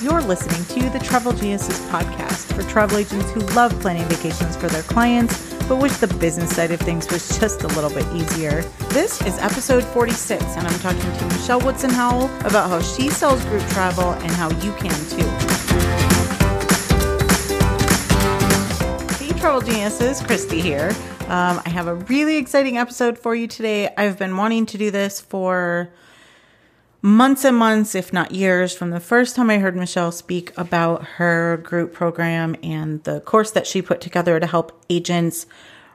You're listening to the Travel Geniuses podcast for travel agents who love planning vacations for their clients, but wish the business side of things was just a little bit easier. This is episode 46, and I'm talking to Michelle Woodson Howell about how she sells group travel and how you can too. Hey, Travel Geniuses, Christy here. Um, I have a really exciting episode for you today. I've been wanting to do this for months and months, if not years, from the first time I heard Michelle speak about her group program and the course that she put together to help agents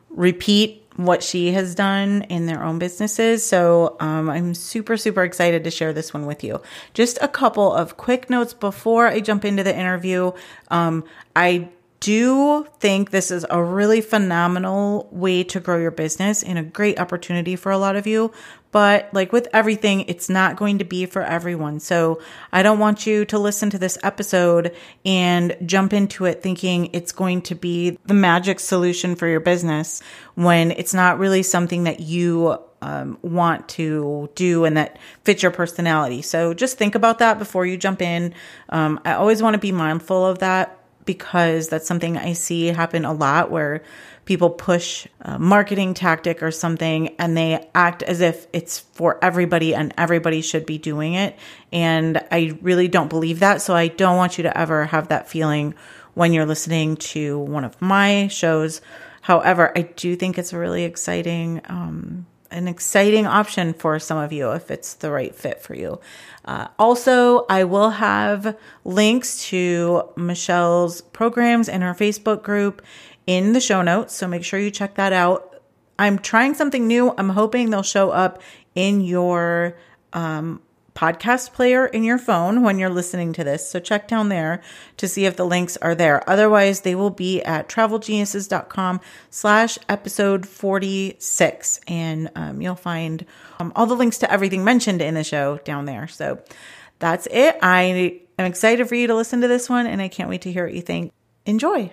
repeat what she has done in their own businesses. So um, I'm super, super excited to share this one with you. Just a couple of quick notes before I jump into the interview. Um, I do think this is a really phenomenal way to grow your business and a great opportunity for a lot of you. But like with everything, it's not going to be for everyone. So I don't want you to listen to this episode and jump into it thinking it's going to be the magic solution for your business when it's not really something that you um, want to do and that fits your personality. So just think about that before you jump in. Um, I always want to be mindful of that because that's something I see happen a lot where people push a marketing tactic or something and they act as if it's for everybody and everybody should be doing it. And I really don't believe that. So I don't want you to ever have that feeling when you're listening to one of my shows. However, I do think it's a really exciting, um, an exciting option for some of you if it's the right fit for you. Uh, also, I will have links to Michelle's programs and her Facebook group in the show notes. So make sure you check that out. I'm trying something new. I'm hoping they'll show up in your um, podcast player in your phone when you're listening to this. So check down there to see if the links are there. Otherwise, they will be at travelgeniuses.com slash episode 46. And um, you'll find um, all the links to everything mentioned in the show down there. So that's it. I am excited for you to listen to this one and I can't wait to hear what you think. Enjoy.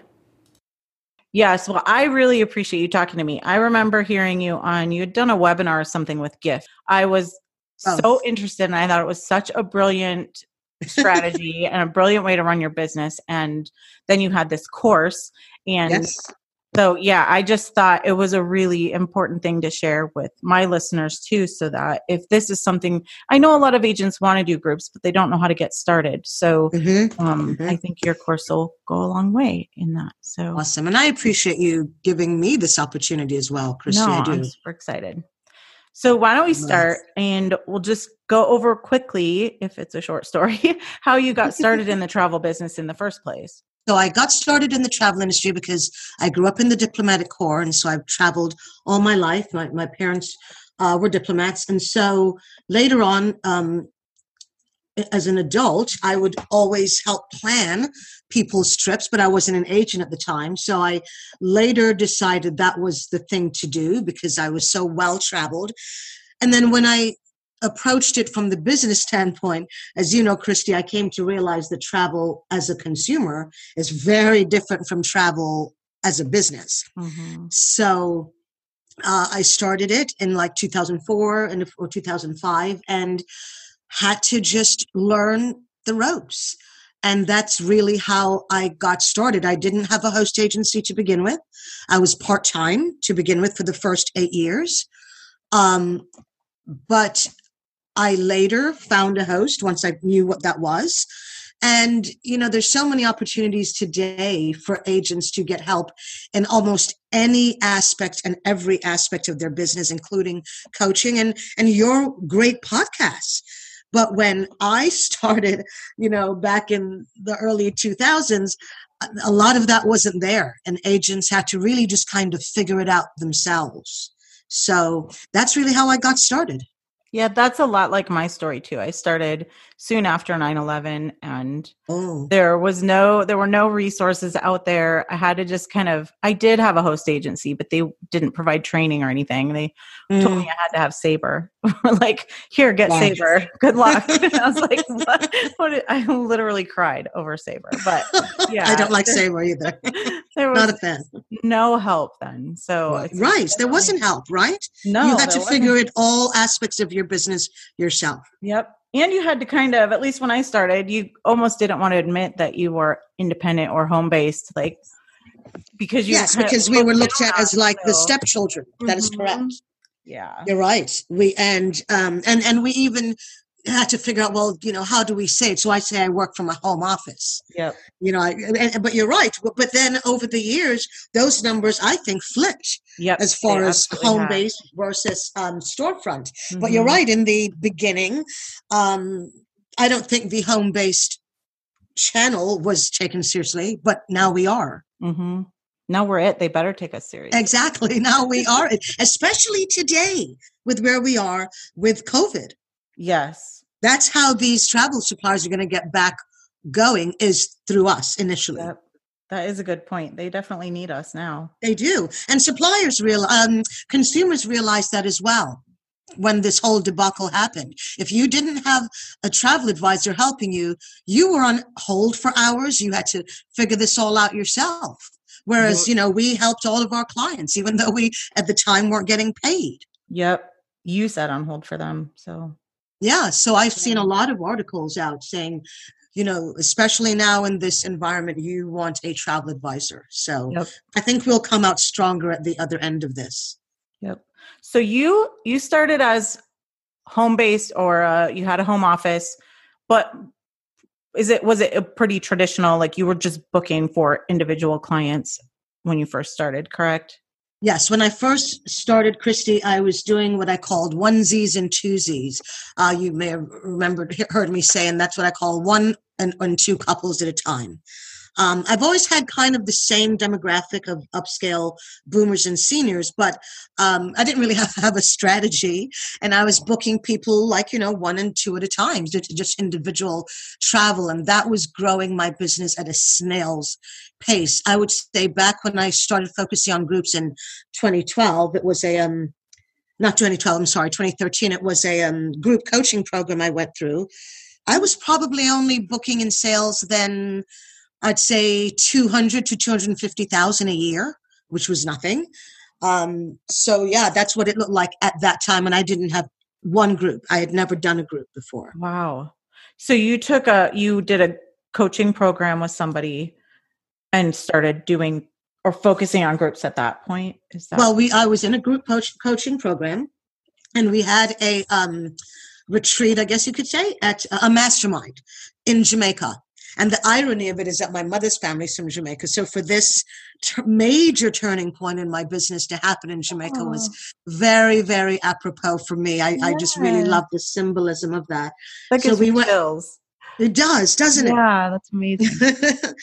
Yes, well, I really appreciate you talking to me. I remember hearing you on, you had done a webinar or something with GIF. I was oh. so interested and I thought it was such a brilliant strategy and a brilliant way to run your business. And then you had this course and yes. so yeah, I just thought it was a really important thing to share with my listeners too, so that if this is something I know a lot of agents want to do groups, but they don't know how to get started. So mm-hmm. Um, mm-hmm. I think your course will go a long way in that. So awesome. And I appreciate you giving me this opportunity as well, Christy. No, I'm super excited. So why don't we start and we'll just go over quickly, if it's a short story, how you got started in the travel business in the first place. So I got started in the travel industry because I grew up in the diplomatic corps, and so I've traveled all my life. My, my parents uh, were diplomats, and so later on, um, as an adult, I would always help plan people's trips, but I wasn't an agent at the time. So I later decided that was the thing to do because I was so well traveled. And then when I approached it from the business standpoint, as you know, Christy, I came to realize that travel as a consumer is very different from travel as a business. Mm-hmm. So uh, I started it in like 2004 and or 2005, and had to just learn the ropes. And that's really how I got started. I didn't have a host agency to begin with. I was part time to begin with for the first eight years. Um, but I later found a host once I knew what that was. And, you know, there's so many opportunities today for agents to get help in almost any aspect and every aspect of their business, including coaching and, and your great podcasts but when I started, you know, back in the early 2000s, a lot of that wasn't there. And agents had to really just kind of figure it out themselves. So that's really how I got started. Yeah, that's a lot like my story too. I started soon after 9/11 and oh. there was no there were no resources out there. I had to just kind of I did have a host agency, but they didn't provide training or anything. They mm. told me I had to have Sabre. like, here, get yeah. Sabre. Good luck. I was like, what? what? I literally cried over Sabre. But yeah. I don't like Sabre either. there was Not a fan. No help then. So right, right. there wasn't help, right? No. You had to figure it all aspects of your business yourself. Yep and you had to kind of at least when i started you almost didn't want to admit that you were independent or home based like because you yes because we were looked at as like the still- stepchildren That is Mhm. correct yeah You're right. We and um and and we even had to figure out well, you know, how do we say it? So I say I work from a home office. yeah You know, I, and, but you're right. But, but then over the years, those numbers I think flipped yep as far as home based versus um, storefront. But you're Mhm. right. In the beginning, um, I don't think the home based channel was taken seriously, but now we are. Mhm. now we're it they better take us serious Exactly. Now we are, especially today with where we are with COVID. Yes. That's how these travel suppliers are going to get back going is through us initially. Yep. That is a good point. They definitely need us now. They do. And suppliers real um, consumers realize that as well when this whole debacle happened. If you didn't have a travel advisor helping you you were on hold for hours. You had to figure this all out yourself. Whereas you know we helped all of our clients even though we at the time weren't getting paid. Yep. You sat on hold for them so Yeah, so I've seen a lot of articles out saying, you know, especially now in this environment, you want a travel advisor. So Yep. I think we'll come out stronger at the other end of this. Yep. So you you started as home based or uh, you had a home office, but is it was it a pretty traditional like you were just booking for individual clients when you first started, correct? Yes, when I first started, Christy, I was doing what I called onesies and twosies. Uh, you may have remembered, heard me say, and that's what I call one and, and two couples at a time. Um, I've always had kind of the same demographic of upscale boomers and seniors, but um, I didn't really have, have a strategy. And I was booking people like, you know, one and two at a time, just, just individual travel. And that was growing my business at a snail's pace. I would say back when I started focusing on groups in 2012, it was a, um, not 2012, I'm sorry, 2013, it was a um, group coaching program I went through. I was probably only booking in sales then I'd say 200 to 250,000 a year, which was nothing. Um, so yeah, that's what it looked like at that time. And I didn't have one group. I had never done a group before. Wow. So you took a you did a coaching program with somebody and started doing or focusing on groups at that point. Is that Well, we I was in a group coach, coaching program, and we had a um, retreat, I guess you could say, at a mastermind in Jamaica. And the irony of it is that my mother's family is from Jamaica. So for this t- major turning point in my business to happen in Jamaica was very, very apropos for me. I, I just really love the symbolism of that. that so we went- chills. It does, doesn't it? Yeah, that's amazing.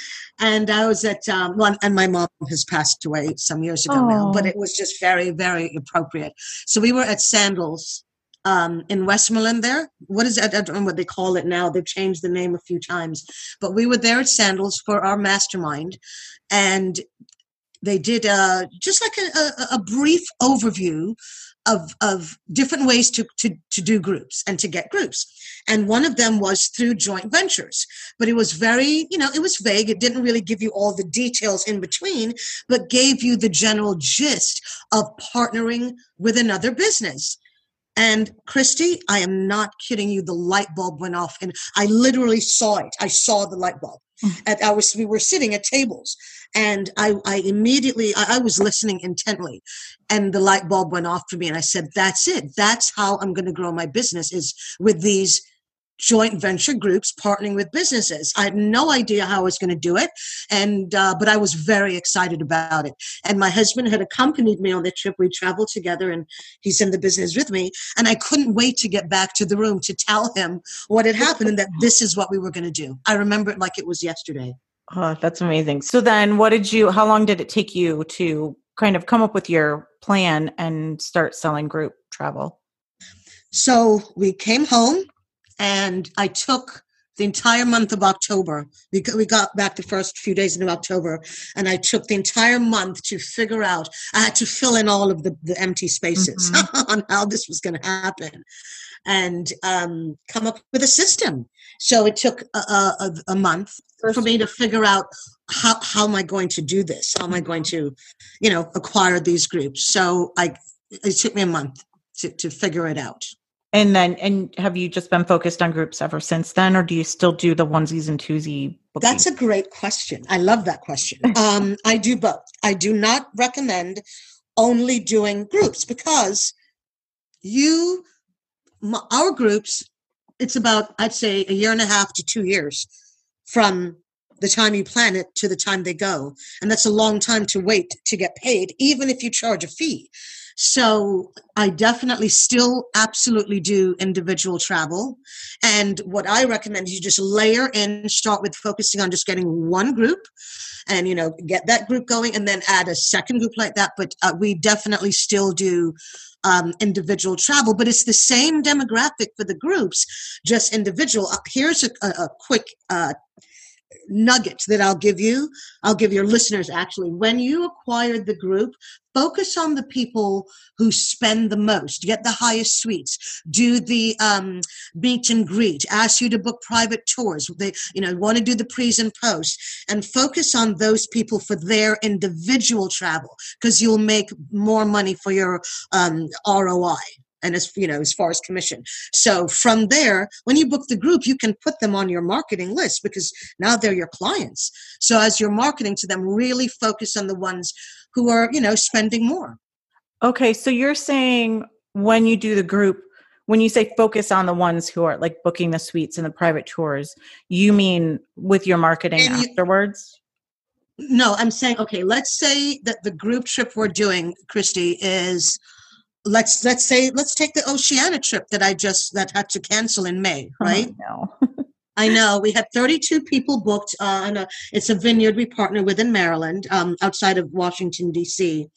and I was at um, one, and my mom has passed away some years ago now, but Oh. it was just very, very appropriate. So we were at Sandals um, in Westmoreland. There, what is that? I don't know what they call it now. They've changed the name a few times, but we were there at Sandals for our mastermind, and they did uh, just like a, a, a brief overview of of different ways to, to to do groups and to get groups. And one of them was through joint ventures. But it was very you know it was vague. It didn't really give you all the details in between but gave you the general gist of partnering with another business. And christy i am not kidding you the light bulb went off and i literally saw it. I saw the light bulb Mm-hmm. and i was we were sitting at tables and i i immediately I, I was listening intently and the light bulb went off for me and i said that's it. That's how i'm going to grow my business is with these joint venture groups partnering with businesses. I had no idea how i was going to do it and uh, but i was very excited about it. And my husband had accompanied me on the trip. We traveled together and he's in the business with me and i couldn't wait to get back to the room to tell him what had happened and that this is what we were going to do. I remember it like it was yesterday. Oh, that's amazing. So then what did you how long did it take you to kind of come up with your plan and start selling group travel? So we came home and I took the entire month of October. We got, we got back the first few days in October and I took the entire month to figure out, I had to fill in all of the, the empty spaces on how this was going to happen and um, come up with a system. So it took a, a, a month for me to figure out how, how am I going to do this? How am I going to, you know, acquire these groups? So I, it took me a month to, to figure it out. And then, and have you just been focused on groups ever since then, or do you still do the onesies and twosie? Booking? That's a great question. I love that question. Um, I do both. I do not recommend only doing groups because you, our groups, it's about, I'd say, a year and a half to two years from the time you plan it to the time they go. And that's a long time to wait to get paid, even if you charge a fee. So I definitely still absolutely do individual travel. And what I recommend is you just layer in, start with focusing on just getting one group and, you know, get that group going and then add a second group like that. But uh, we definitely still do um, individual travel, but it's the same demographic for the groups, just individual. Uh, here's a, a, a quick uh, nugget that I'll give you. I'll give your listeners actually. When you acquired the group, focus on the people who spend the most, get the highest suites, do the um, meet and greet, ask you to book private tours. They, you know, want to do the pre's and post, and focus on those people for their individual travel because you'll make more money for your um, ROI and as you know as far as commission. So from there when you book the group you can put them on your marketing list because now they're your clients. So as you're marketing to them really focus on the ones who are you know spending more. Okay so you're saying when you do the group when you say focus on the ones who are like booking the suites and the private tours you mean with your marketing and afterwards? You, no i'm saying okay let's say that the group trip we're doing christy is let's let's say let's take the Oceania trip that I just that had to cancel in May, right? Oh, no. I know we had 32 people booked on a it's a vineyard we partner with in Maryland, um, outside of Washington D.C.,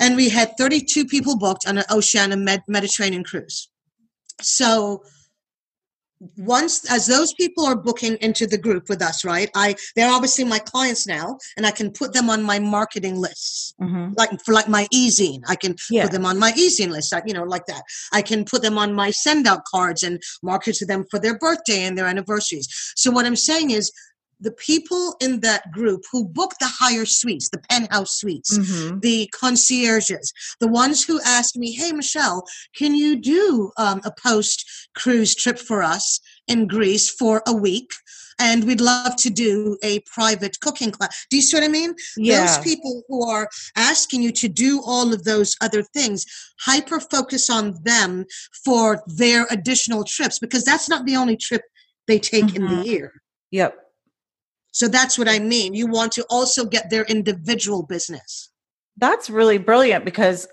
and we had 32 people booked on an Oceania Med- Mediterranean cruise. So once as those people are booking into the group with us right i they're obviously my clients now and i can put them on my marketing lists mm-hmm. like for like my e-zine i can yeah. put them on my e-zine list you know like that i can put them on my send out cards and market to them for their birthday and their anniversaries so what i'm saying is the people in that group who book the higher suites, the penthouse suites, mm-hmm. the concierges, the ones who asked me, Hey, Michelle, can you do um, a post cruise trip for us in Greece for a week? And we'd love to do a private cooking class. Do you see what I mean? Yeah. Those people who are asking you to do all of those other things, hyper focus on them for their additional trips because that's not the only trip they take mm-hmm. in the mm-hmm. year. Yep. So that's what I mean. You want to also get their individual business. That's really brilliant because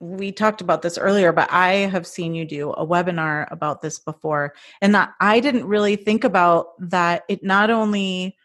we talked about this earlier, but I have seen you do a webinar about this before, and that I didn't really think about that. It not only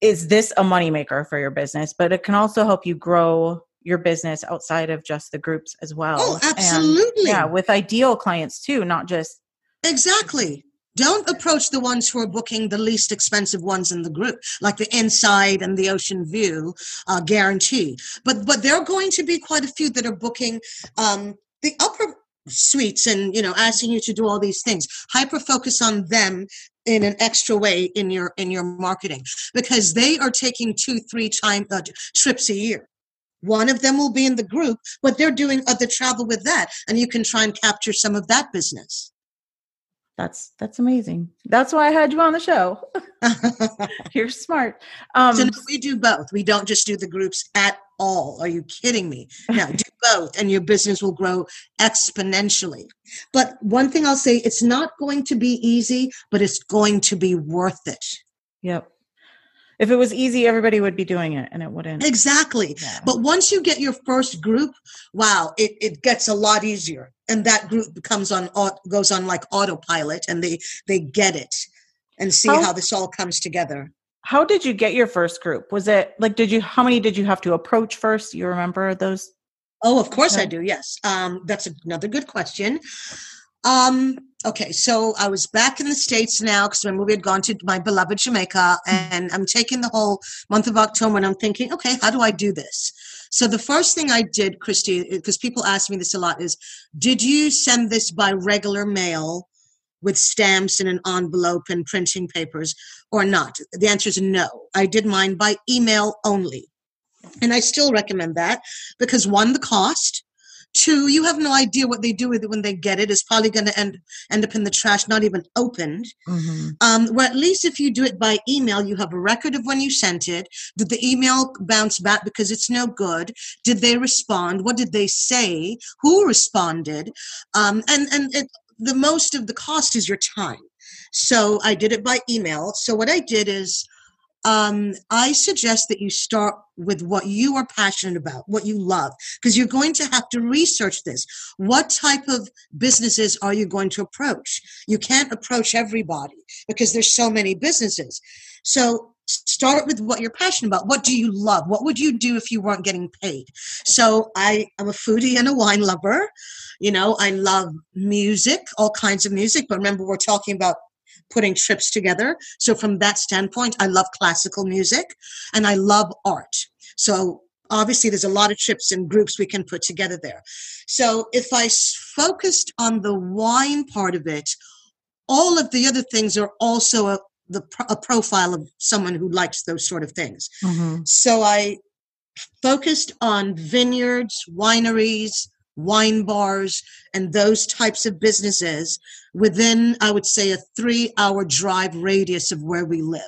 is this a moneymaker for your business, but it can also help you grow your business outside of just the groups as well. Oh, absolutely. And, yeah, with ideal clients too, not just exactly don't approach the ones who are booking the least expensive ones in the group like the inside and the ocean view uh, guarantee. But but there are going to be quite a few that are booking um, the upper suites and you know asking you to do all these things. Hyper focus on them in an extra way in your in your marketing because they are taking two three time uh, trips a year. One of them will be in the group but they're doing other travel with that and you can try and capture some of that business that's that's amazing. That's why I had you on the show. You're smart. Um, so we do both. We don't just do the groups at all. Are you kidding me? No, do both, and your business will grow exponentially. But one thing I'll say, it's not going to be easy, but it's going to be worth it. Yep if it was easy everybody would be doing it and it wouldn't exactly. yeah. but once you get your first group wow it, it gets a lot easier and that group becomes on goes on like autopilot and they they get it and see how, how this all comes together. How did you get your first group? Was it like did you how many did you have to approach first? You remember those? Oh of course i do yes. Um, that's another good question um, okay, so I was back in the States now because remember we had gone to my beloved Jamaica and I'm taking the whole month of October and I'm thinking, okay, how do I do this? So the first thing I did, Christy, because people ask me this a lot, is did you send this by regular mail with stamps and an envelope and printing papers or not? The answer is no. I did mine by email only. And I still recommend that because one, the cost, Two, you have no idea what they do with it when they get it. It's probably going to end end up in the trash, not even opened. Mm-hmm. Um, where at least if you do it by email, you have a record of when you sent it. Did the email bounce back because it's no good? Did they respond? What did they say? Who responded? Um, and and it, the most of the cost is your time. So I did it by email. So what I did is um, I suggest that you start with what you are passionate about, what you love, because you're going to have to research this. What type of businesses are you going to approach? You can't approach everybody because there's so many businesses. So start with what you're passionate about. What do you love? What would you do if you weren't getting paid? So I am a foodie and a wine lover. You know, I love music, all kinds of music, but remember we're talking about putting trips together. So from that standpoint, I love classical music and I love art. So obviously there's a lot of trips and groups we can put together there. So if I focused on the wine part of it, all of the other things are also a, the, a profile of someone who likes those sort of things. Mm-hmm. So I focused on vineyards, wineries, wine bars, and those types of businesses within, I would say, a three hour drive radius of where we live.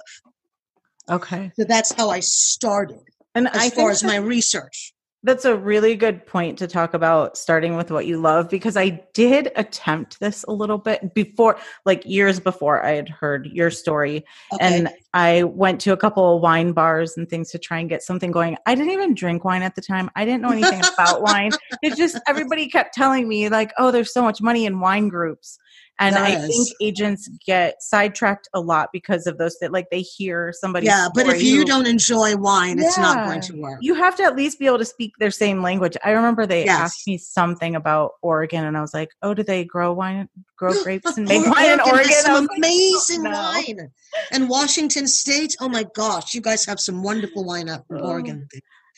Okay. So that's how I started And as I far as my research. That's a really good point to talk about starting with what you love because I did attempt this a little bit before, like years before I had heard your story. Okay. And I went to a couple of wine bars and things to try and get something going. I didn't even drink wine at the time. I didn't know anything about wine. It just everybody kept telling me, like, oh, there's so much money in wine groups. And I think agents get sidetracked a lot because of those that like they hear somebody. yeah, but if you don't enjoy wine, it's not going to work. you have to at least be able to speak their same language. I remember they Yes. asked me something about Oregon, and I was like, "Oh, do they grow wine, grow grapes, and make Oh, wine in Oregon Oregon?" has I was some like, amazing no. wine. And Washington State, oh my gosh, you guys have some wonderful wine up in Oh, Oregon.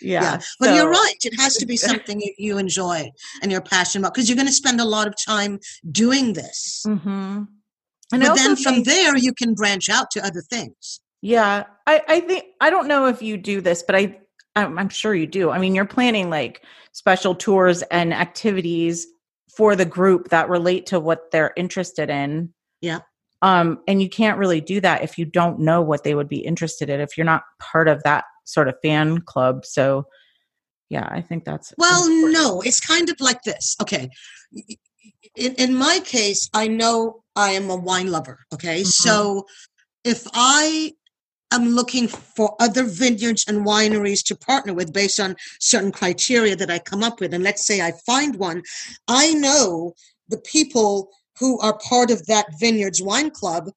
Yeah, Yeah, but you're right. It has to be something you, enjoy and you're passionate about because you're going to spend a lot of time doing this. Mhm. And but then from think- there, you can branch out to other things. Yeah, I, I think I don't know if you do this, but I I'm, I'm sure you do. I mean, you're planning like special tours and activities for the group that relate to what they're interested in. Yeah. Um, and you can't really do that if you don't know what they would be interested in if you're not part of that sort of fan club. So, yeah, I think that's Well, important. no, it's kind of like this. Okay. In, in my case, I know I am a wine lover. Okay. Mhm. So if I am looking for other vineyards and wineries to partner with based on certain criteria that I come up with, and let's say I find one, I know the people who are part of that vineyards wine club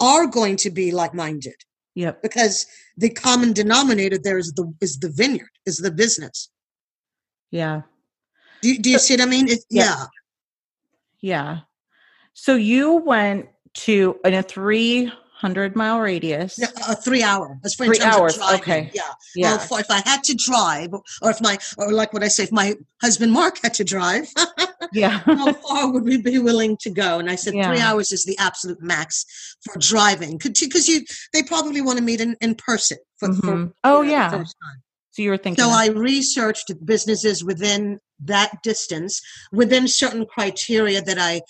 are going to be like minded Yep. because the common denominator there is the is the vineyard is the business Yeah. do you, do you see what i mean it, Yeah. yeah Yeah. So you went to in a 300 mile radius. Yeah, a three hour as for Three hours, okay. yeah Yeah. well for, if i had to drive or if my or like what i say if my husband mark had to drive yeah. how far would we be willing to go and i said three hours is the absolute max for driving because you they probably want to meet in, in person for, for Mhm. Oh, you know, the yeah. So you were thinking. So I researched businesses within that distance, within certain criteria that I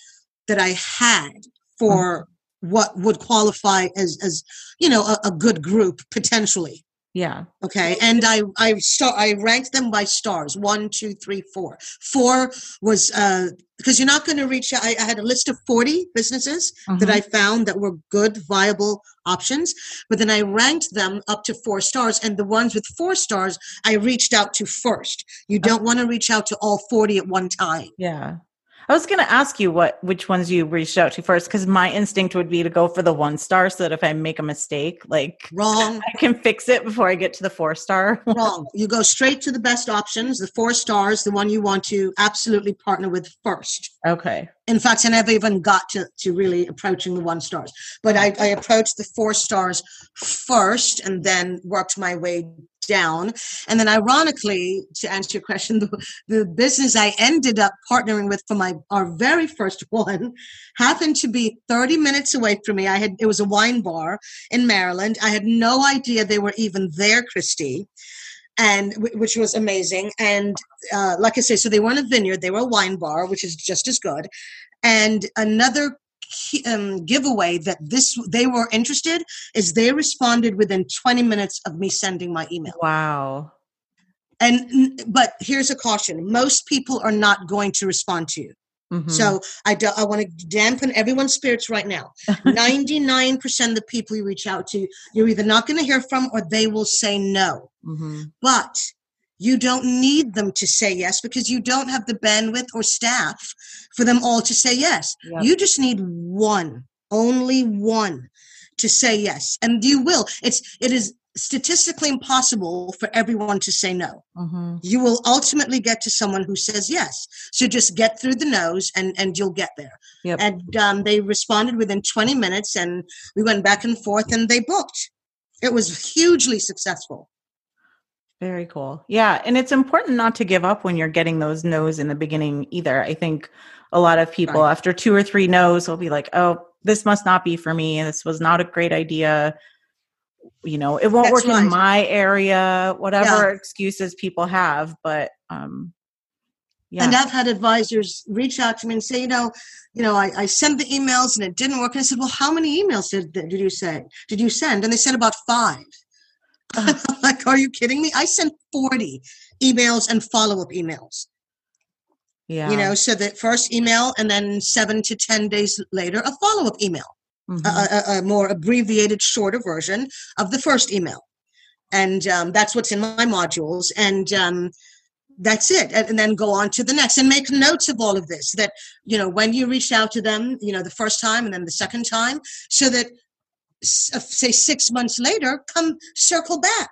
that I had for what would qualify as as you know a, a good group potentially. Yeah. Okay, and I I start I ranked them by stars one two three four. Four was uh because you're not going to reach. I, I had a list of forty businesses that Mhm. I found that were good, viable options. But then I ranked them up to four stars, and the ones with four stars, I reached out to first. You don't want to reach out to all 40 at one time. Yeah. I was going to ask you what which ones you reached out to first because my instinct would be to go for the one star so that if I make a mistake, like Wrong, I can fix it before I get to the four star. wrong. You go straight to the best options, the four stars, the one you want to absolutely partner with first. okay. In fact, I never even got to, to really approaching the one stars, but I, I approached the four stars first and then worked my way down. And then, ironically, to answer your question, the, the business I ended up partnering with for my our very first one happened to be 30 minutes away from me. I had it was a wine bar in Maryland. I had no idea they were even there, Christy. and which was amazing. And uh, like I say, so they weren't a vineyard; they were a wine bar, which is just as good. And another um, giveaway that this they were interested is they responded within 20 minutes of me sending my email. Wow. And but here's a caution: most people are not going to respond to you. Mm-hmm. So I do, I want to dampen everyone's spirits right now. 99% of the people you reach out to, you're either not going to hear from or they will say no. Mm-hmm. But you don't need them to say yes because you don't have the bandwidth or staff for them all to say yes. Yep. You just need one, only one to say yes. And you will. It's it is statistically impossible for everyone to say no. Mm-hmm. You will ultimately get to someone who says yes. So just get through the no's and, and you'll get there. Yep. And um, they responded within 20 minutes and we went back and forth and they booked. It was hugely successful. Very cool. Yeah. And it's important not to give up when you're getting those no's in the beginning either. I think a lot of people, right. after two or three no's, will be like, oh, this must not be for me. This was not a great idea you know it won't That's work right. in my area whatever yeah. excuses people have but um yeah. And I've had advisors reach out to me and say, you know, you know, I, I sent the emails and it didn't work. And I said, well, how many emails did, did you send? Did you send? And they said about five. Uh, like, are you kidding me? I sent 40 emails and follow up emails. Yeah. You know, so the first email and then seven to 10 days later, a follow up email mm-hmm. a, a, a, more abbreviated, shorter version of the first email. And um, that's what's in my modules. And um, that's it and, then go on to the next and make notes of all of this that you know when you reach out to them you know the first time and then the second time so that say six months later come circle back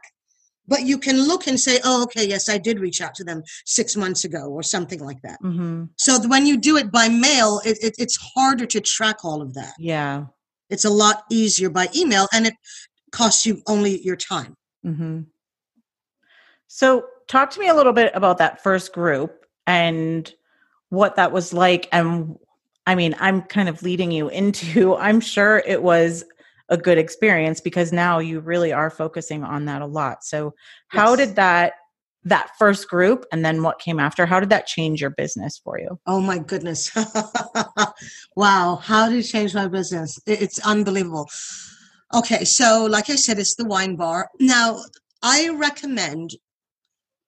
but you can look and say oh okay yes i did reach out to them six months ago or something like that mm-hmm. so when you do it by mail it, it, it's harder to track all of that yeah it's a lot easier by email and it costs you only your time. Mm-hmm. So, talk to me a little bit about that first group and what that was like. And I mean, I'm kind of leading you into, I'm sure it was a good experience because now you really are focusing on that a lot. So, how yes. did that that first group and then what came after how did that change your business for you? Oh my goodness. Wow. How did it change my business? It's unbelievable. Okay so like i said it's the wine bar. Now i recommend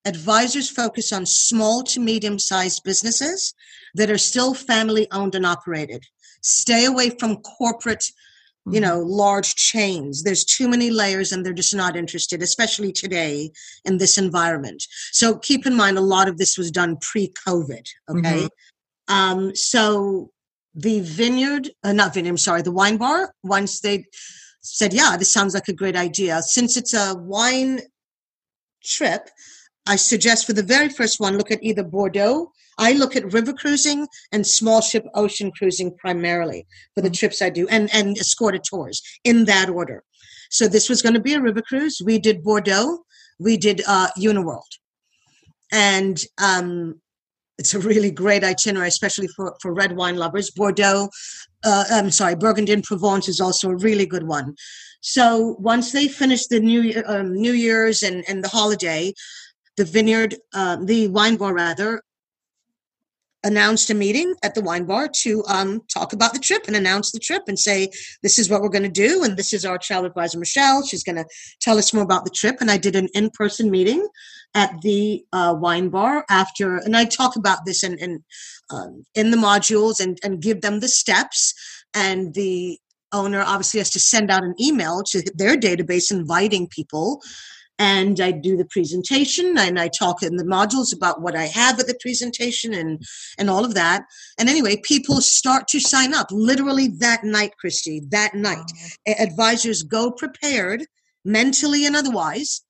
advisors focus on small to medium sized businesses that are still family owned and operated. Stay away from corporate you mm-hmm. know large chains there's too many layers and they're just not interested especially today in this environment so keep in mind a lot of this was done pre-covid okay mm-hmm. um, so the vineyard uh, not vineyard i'm sorry the wine bar once they said yeah this sounds like a great idea since it's a wine trip i suggest for the very first one look at either bordeaux I look at river cruising and small ship ocean cruising primarily for the mm-hmm. trips I do and, and escorted tours in that order. So this was going to be a river cruise. We did Bordeaux. We did uh, Uniworld. And um, it's a really great itinerary, especially for, for red wine lovers. Bordeaux, uh, I'm sorry, Burgundy and Provence is also a really good one. So once they finished the New um, New Year's and, and the holiday, the vineyard, uh, the wine bar rather, announced a meeting at the wine bar to um, talk about the trip and announce the trip and say this is what we're going to do and this is our travel advisor michelle. She's going to tell us more about the trip. And i did an in-person meeting at the uh, wine bar after and i talk about this in in, um, in the modules and, and give them the steps. And the owner obviously has to send out an email to their database inviting people and I do the presentation and I talk in the modules about what I have at the presentation and and all of that. And anyway, people start to sign up literally that night, Christy, that night. Advisors go prepared mentally and otherwise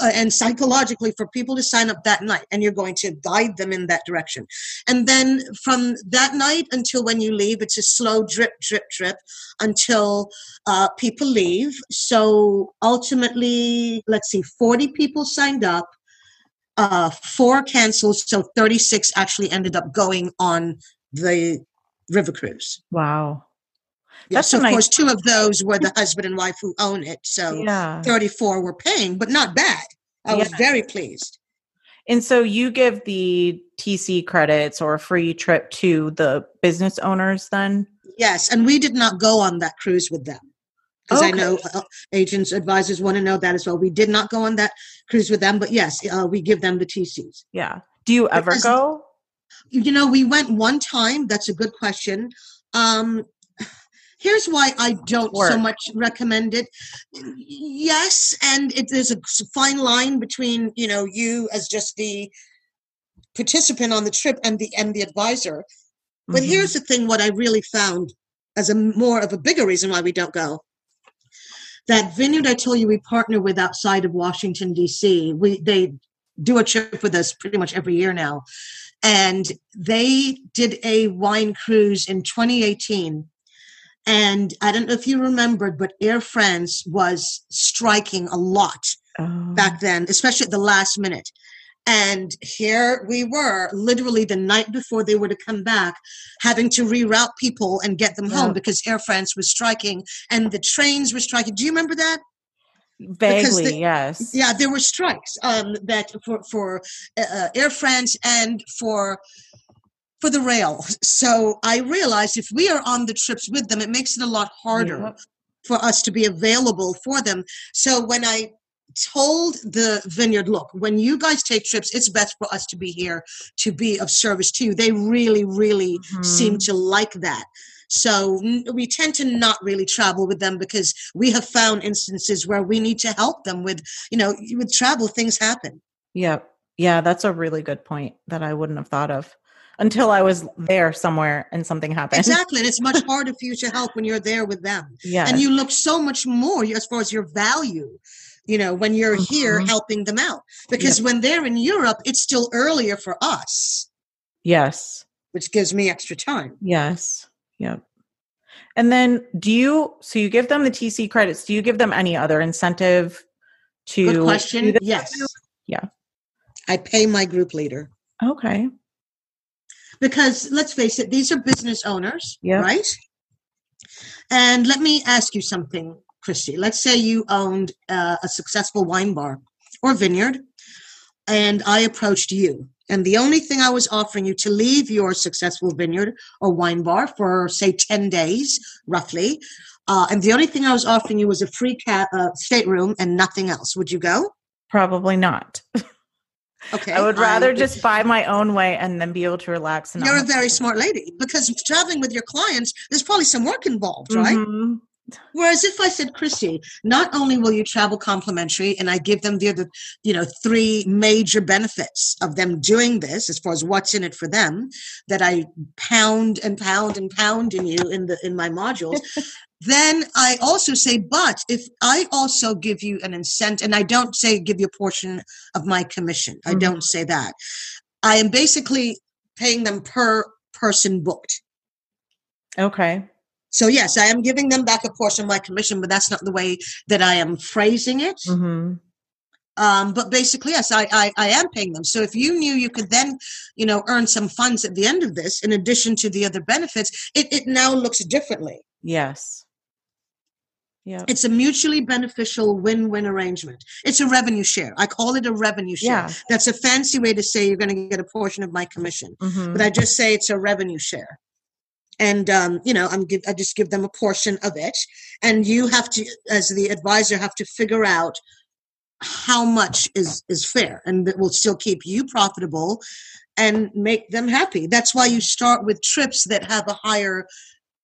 and psychologically for people to sign up that night and you're going to guide them in that direction. And then from that night until when you leave it's a slow drip drip drip until uh, people leave. So ultimately let's see 40 people signed up uh, four canceled so 36 actually ended up going on the river cruise. Wow Yes, of nice- course, two of those were the husband and wife who own it. So yeah. 34 were paying, but not bad. I was very pleased. And so you give the TC credits or a free trip to the business owners then? Yes, and we did not go on that cruise with them. Because I know uh, agents, advisors want to know that as well. We did not go on that cruise with them, but yes, uh, we give them the TCs. Yeah. Do you ever Because- go? You know, we went one time. That's a good question. Um, here's why I don't so much recommend it. Yes, and it, there's a fine line between you know you as just the participant on the trip and the and the advisor. But Mhm. here's the thing: what I really found as a more of a bigger reason why we don't go. That vineyard I told you we partner with outside of Washington D.C. We they do a trip with us pretty much every year now, and they did a wine cruise in 2018. And I don't know if you remembered, but Air France was striking a lot Oh. back then, especially at the last minute. And here we were, literally the night before they were to come back, having to reroute people and get them Yeah. home because Air France was striking and the trains were striking. Do you remember that? Vaguely, the- yes. Yeah, there were strikes um, that for for uh, Air France and for for the rail. So I realized if we are on the trips with them, it makes it a lot harder Yep. for us to be available for them. So when I told the vineyard, look, when you guys take trips, it's best for us to be here to be of service to you. They really, really seem Mhm. to like that. So we tend to not really travel with them because we have found instances where we need to help them with, you know, with travel, things happen. Yeah. Yeah, that's a really good point that I wouldn't have thought of until I was there somewhere and something happened. Exactly. And it's much harder for you to help when you're there with them. Yeah. And you look so much more as far as your value, you know, when you're here Mhm. helping them out. Because when they're in Europe, it's still earlier for us, yes. which gives me extra time. Yes. Yep. And then do you so you give them the TC credits, do you give them any other incentive to Good question. Yes. Yeah. I pay my group leader. Okay. Because let's face it these are business owners Yeah. right and let me ask you something christy let's say you owned uh, a successful wine bar or vineyard and i approached you and the only thing i was offering you to leave your successful vineyard or wine bar for say 10 days roughly uh, and the only thing i was offering you was a free cat uh, stateroom and nothing else would you go Probably not. okay. I would rather I- just buy my own way and then be able to relax and you're a very smart lady because traveling with your clients there's probably some work involved right? Mhm. Whereas if I said, Chrissy, not only will you travel complimentary, and I give them the other, you know, three major benefits of them doing this, as far as what's in it for them, that I pound and pound and pound in you in the in my modules, then I also say, but if I also give you an incentive, and I don't say give you a portion of my commission, I Mhm. don't say that. I am basically paying them per person booked. Okay. So yes, I am giving them back a portion of my commission, but that's not the way that I am phrasing it. hmm Um, but basically, yes, I, I I am paying them. So if you knew you could then, you know, earn some funds at the end of this, in addition to the other benefits, it, it now looks differently. Yes. Yeah. It's a mutually beneficial win-win arrangement. It's a revenue share. I call it a revenue share. Yeah. That's a fancy way to say you're going to get a portion of my commission. Mhm. but I just say it's a revenue share. And um, you know, I'm give, I just give them a portion of it, and you have to, as the advisor, have to figure out how much is is fair, and that will still keep you profitable and make them happy. That's why you start with trips that have a higher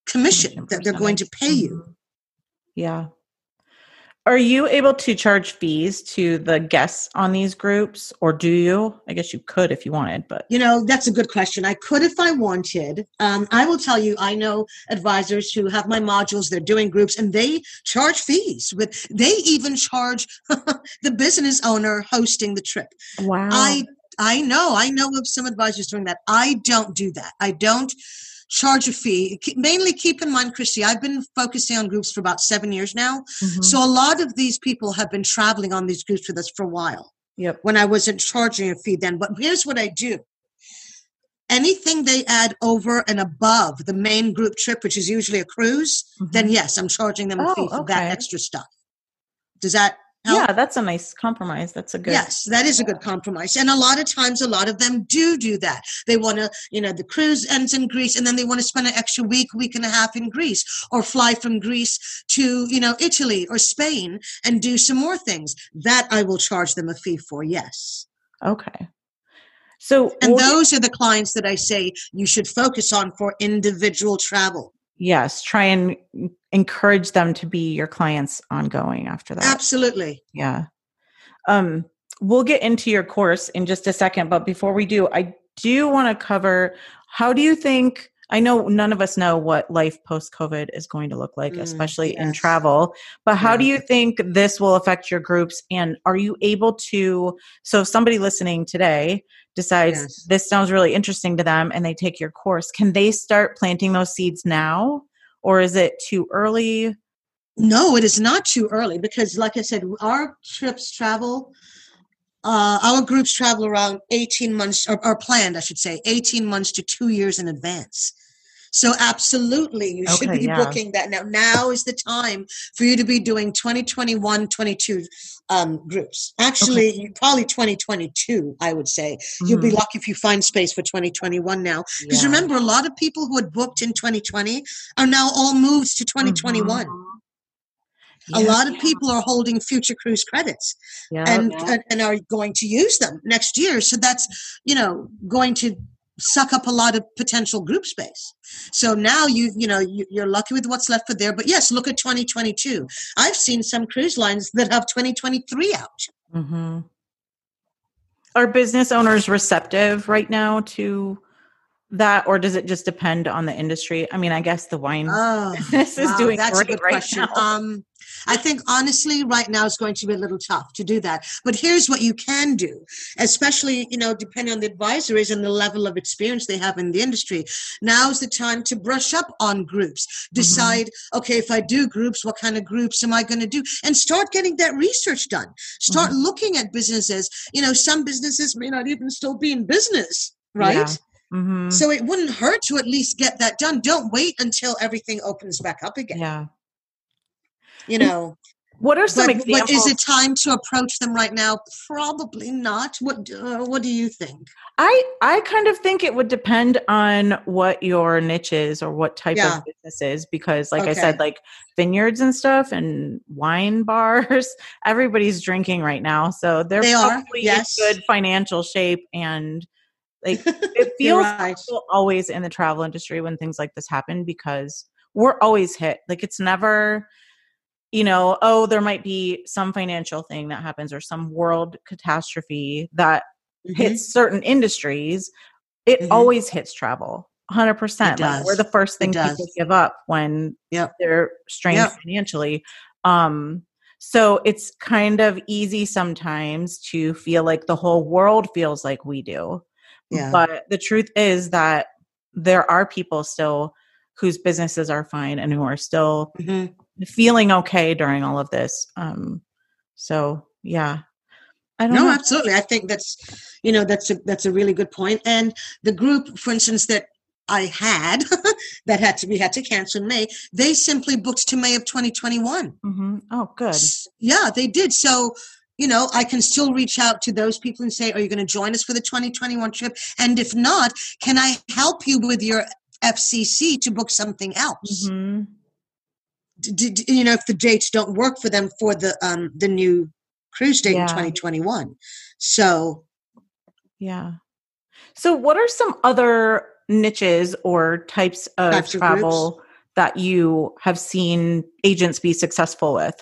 commission that they're going to pay you. Yeah. Are you able to charge fees to the guests on these groups, or do you? I guess you could if you wanted, but You know, that's a good question. I could if I wanted. Um, I will tell you, I know advisors who have my modules, they're doing groups, and they charge fees. With they even charge the business owner hosting the trip. wow. I I know, I know of some advisors doing that. I don't do that. I don't charge a fee. Mainly keep in mind, Christy, I've been focusing on groups for about seven years now. Mhm. So a lot of these people have been traveling on these groups with us for a while yep. when I wasn't charging a fee then. But here's what I do. Anything they add over and above the main group trip, which is usually a cruise, then Mhm. yes, I'm charging them a fee Oh, for that extra stuff. Does that help. Yeah, that's a nice compromise. That's a good. Yes, that is a good compromise. And a lot of times, a lot of them do do that. They want to, you know, the cruise ends in Greece and then they want to spend an extra week, week and a half in Greece or fly from Greece to, you know, Italy or Spain and do some more things. That I will charge them a fee for, yes. Okay. So, And those are the clients that I say you should focus on for individual travel. Yes, try and encourage them to be your clients ongoing after that. Absolutely. Yeah. Um, we'll get into your course in just a second, but before we do, I do want to cover how do you think I know none of us know what life post COVID is going to look like, Mm, especially in travel. But how do you think this will affect your groups? And are you able to? So, if somebody listening today decides Yes. this sounds really interesting to them and they take your course, can they start planting those seeds now? Or is it too early? No, it is not too early because, like I said, our trips travel, uh, our groups travel around 18 months, or, or planned, I should say, 18 months to two years in advance. So, absolutely, you should be yeah. booking that now. Now is the time for you to be doing 2021, 22 um, groups. Actually, you- probably 2022, I would say. You'll be Mhm. lucky if you find space for 2021 now. Because Yeah. remember, a lot of people who had booked in 2020 are now all moved to 2021 Mhm. a lot of people are holding future cruise credits Yeah. and, and and are going to use them next year so that's you know going to suck up a lot of potential group space. So now you you know you, you're lucky with what's left for there. But yes look at 2022 i've seen some cruise lines that have 2023 out. Hmm Are business owners receptive right now to that, or does it just depend on the industry? I mean, I guess the wine oh business is wow, doing that's a great good right question. now. um i think honestly right now it's going to be a little tough to do that. But here's what you can do especially you know depending on the advisories and the level of experience they have in the industry now's the time to brush up on groups. Mm-hmm. decide okay if i do groups what kind of groups am i going to do? And start getting that research done. Start Mm-hmm. looking at businesses. You know some businesses may not even still be in business right? Yeah. hmm so it wouldn't hurt to at least get that done. Don't wait until everything opens back up again. Yeah. You know What are some but, examples? but is it time to approach them right now probably not what uh, what do you think I I kind of think it would depend on what your niche is or what type Yeah. of business is because like I said like vineyards and stuff and wine bars everybody's drinking right now so they're They are, probably yes. in good financial shape and like it feels right. always in the travel industry when things like this happen because we're always hit like it's never you know oh there might be some financial thing that happens or some world catastrophe that Mhm. hits certain industries, it Mhm. always hits travel. 100%. Like we're the first thing people give up when Yep. they're strained Yep. financially. Um so it's kind of easy sometimes to feel like the whole world feels like we do. Yeah. But the truth is that there are people still whose businesses are fine and who are still Mhm. Feeling okay during all of this. Um so yeah. I don't no know. absolutely i think that's you know that's a that's a really good point. and the group for instance that i had that had to we had to cancel in may they simply booked to may of 2021 hmm Oh, good. Yeah they did so you know i can still reach out to those people and say are you going to join us for the 2021 trip and if not can i help you with your fcc to book something else hmm D- d- you know if the dates don't work for them for the um the new cruise date Yeah. in 2021 so Yeah. So, what are some other niches or types of Types of travel that you have seen agents be successful with?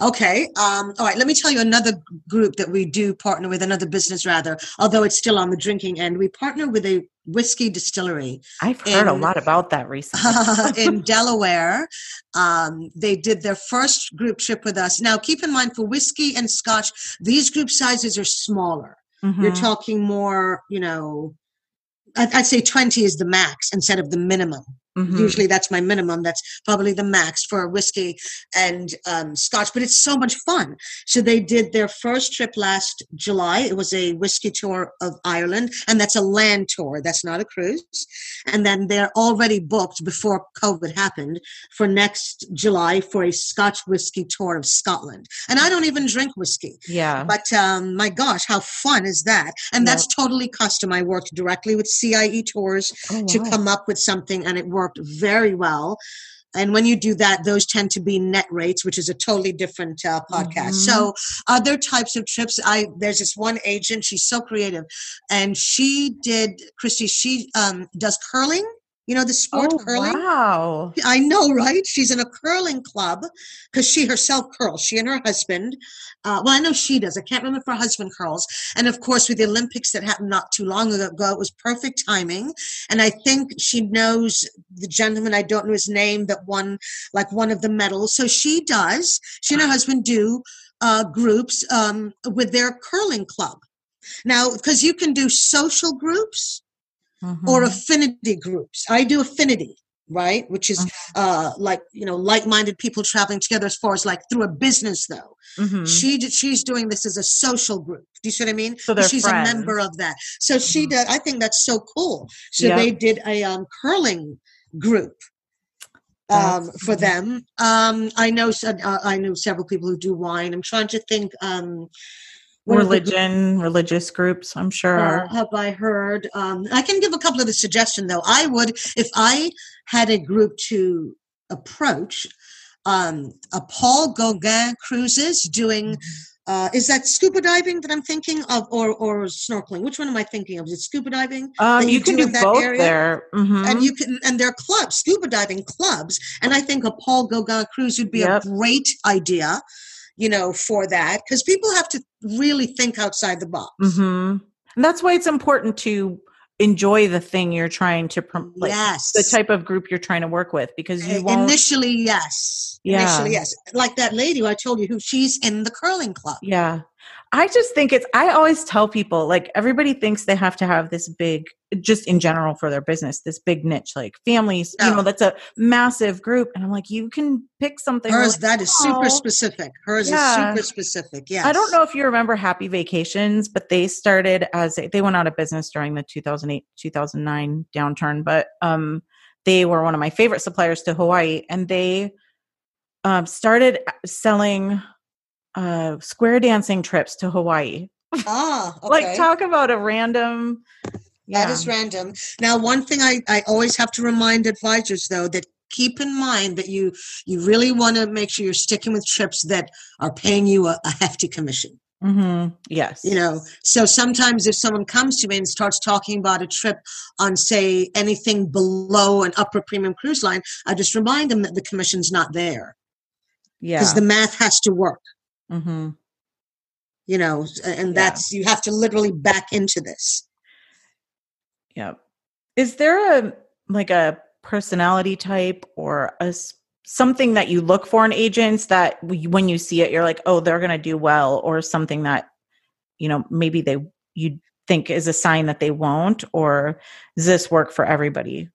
Okay. Um, all right. Let me tell you another group that we do partner with, another business rather, although it's still on the drinking end. We partner with a whiskey distillery I've heard a lot about that recently. in Delaware. Um, they did their first group trip with us. Now, keep in mind for whiskey and scotch, these group sizes are smaller. You're Mhm. talking more, you know, I'd, I'd say 20 is the max instead of the minimum. Mm-hmm. Usually that's my minimum. That's probably the max for a whiskey and um, scotch, but it's so much fun. So they did their first trip last July. It was a whiskey tour of Ireland, and that's a land tour. That's not a cruise. And then they're already booked before COVID happened for next July for a scotch whiskey tour of Scotland. And I don't even drink whiskey. Yeah. But um, my gosh, how fun is that? And that's totally custom. I worked directly with CIE Tours oh, wow. to come up with something, and it worked worked very well. And when you do that, those tend to be net rates, which is a totally different uh, podcast. Mm-hmm. So other types of trips, I there's this one agent. She's so creative, and she did Christy. She um, does curling you know the sport oh, curling? Wow. I know, right? She's in a curling club because she herself curls. She and her husband. Uh, well, I know she does. I can't remember if her husband curls. And of course, with the Olympics that happened not too long ago, it was perfect timing. And I think she knows the gentleman, I don't know his name, that won like one of the medals. So she does, she and her husband do uh, groups um, with their curling club. Now, because you can do social groups, mm-hmm. or affinity groups. I do affinity, right? Which is mm-hmm. uh, like you know like-minded people traveling together. As far as like through a business, though, mm-hmm. she she's doing this as a social group. Do you see what I mean? So she's friends. a member of that. So she mm-hmm. did. I think that's so cool. So yep. they did a um, curling group um, for them. Um, I know uh, I know several people who do wine. I'm trying to think. Um, religion religious groups i'm sure uh, have i heard um, i can give a couple of the suggestion though i would if i had a group to approach um, a paul gauguin cruises doing mm-hmm. uh, is that scuba diving that i'm thinking of or or snorkeling which one am i thinking of is it scuba diving um, you, you, can do, do both area? there mm-hmm. and you can and there are clubs scuba diving clubs and i think a paul gauguin cruise would be yep. a great idea you know, for that because people have to really think outside the box. Mm-hmm. And that's why it's important to enjoy the thing you're trying to promote. Like yes the type of group you're trying to work with because you won't initially yes yeah. initially yes like that lady who i told you who she's in the curling club yeah I just think it's, I always tell people, like, everybody thinks they have to have this big, just in general for their business, this big niche, like families, you know, that's a massive group. And I'm like, you can pick something. Hers, that is super specific. Hers yeah. is super specific. Yeah. I don't know if you remember Happy Vacations, but they started as, a, they went out of business during the 2008, 2009 downturn, but um, they were one of my favorite suppliers to Hawaii. And they um, started selling uh, square dancing trips to Hawaii. Ah, okay. like talk about a random. Yeah. That is random. Now, one thing I, I always have to remind advisors though that keep in mind that you you really want to make sure you're sticking with trips that are paying you a, a hefty commission. Mm-hmm. Yes. You know, so sometimes if someone comes to me and starts talking about a trip on, say, anything below an upper premium cruise line, I just remind them that the commission's not there. Yeah. Because the math has to work. Mm-hmm. You know, and that's yeah. you have to literally back into this. Yeah. Is there a like a personality type or a something that you look for in agents that when you see it you're like, "Oh, they're going to do well," or something that you know, maybe they you think is a sign that they won't or does this work for everybody?